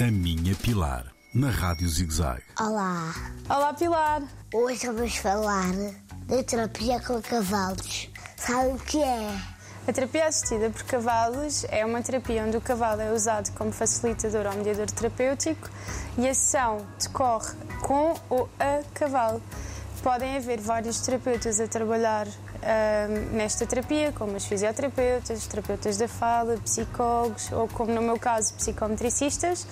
A Minha Pilar, na Rádio ZigZag. Olá, Olá, Pilar. hoje vamos falar de terapia com cavalos. Sabe o que é? A terapia assistida por cavalos é uma terapia onde o cavalo é usado como facilitador ou mediador terapêutico e a sessão decorre com ou a cavalo. Podem haver vários terapeutas a trabalhar ahm, nesta terapia, como os fisioterapeutas, terapeutas da fala, psicólogos ou, como no meu caso, psicometricistas.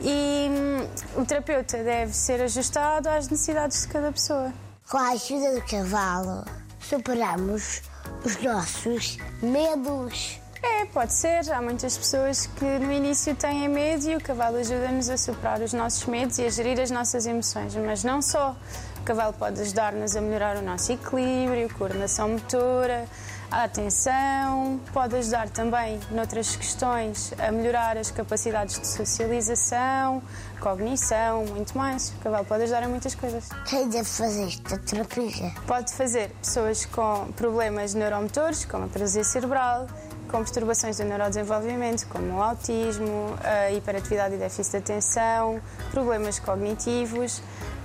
E hum, o terapeuta deve ser ajustado às necessidades de cada pessoa. Com a ajuda do cavalo, superamos os nossos medos. É, pode ser. Há muitas pessoas que no início têm medo e o cavalo ajuda-nos a superar os nossos medos e a gerir as nossas emoções. Mas não só. O cavalo pode ajudar-nos a melhorar o nosso equilíbrio, coordenação motora, a atenção, pode ajudar também noutras questões a melhorar as capacidades de socialização, cognição, muito mais. O cavalo pode ajudar em muitas coisas. Quem deve fazer esta terapia? Pode fazer pessoas com problemas neuromotores, como a paralisia cerebral, com perturbações do neurodesenvolvimento, como o autismo, a hiperatividade e déficit de atenção, problemas cognitivos.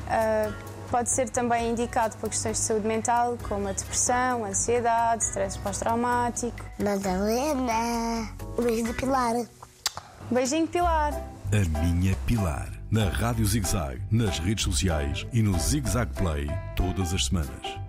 Ah, Pode ser também indicado para questões de saúde mental, como a depressão, a ansiedade, stress pós-traumático. Madalena, o beijo do Pilar. Beijinho, Pilar! A Minha Pilar, na Rádio ZigZag, nas redes sociais e no ZigZag Play, todas as semanas.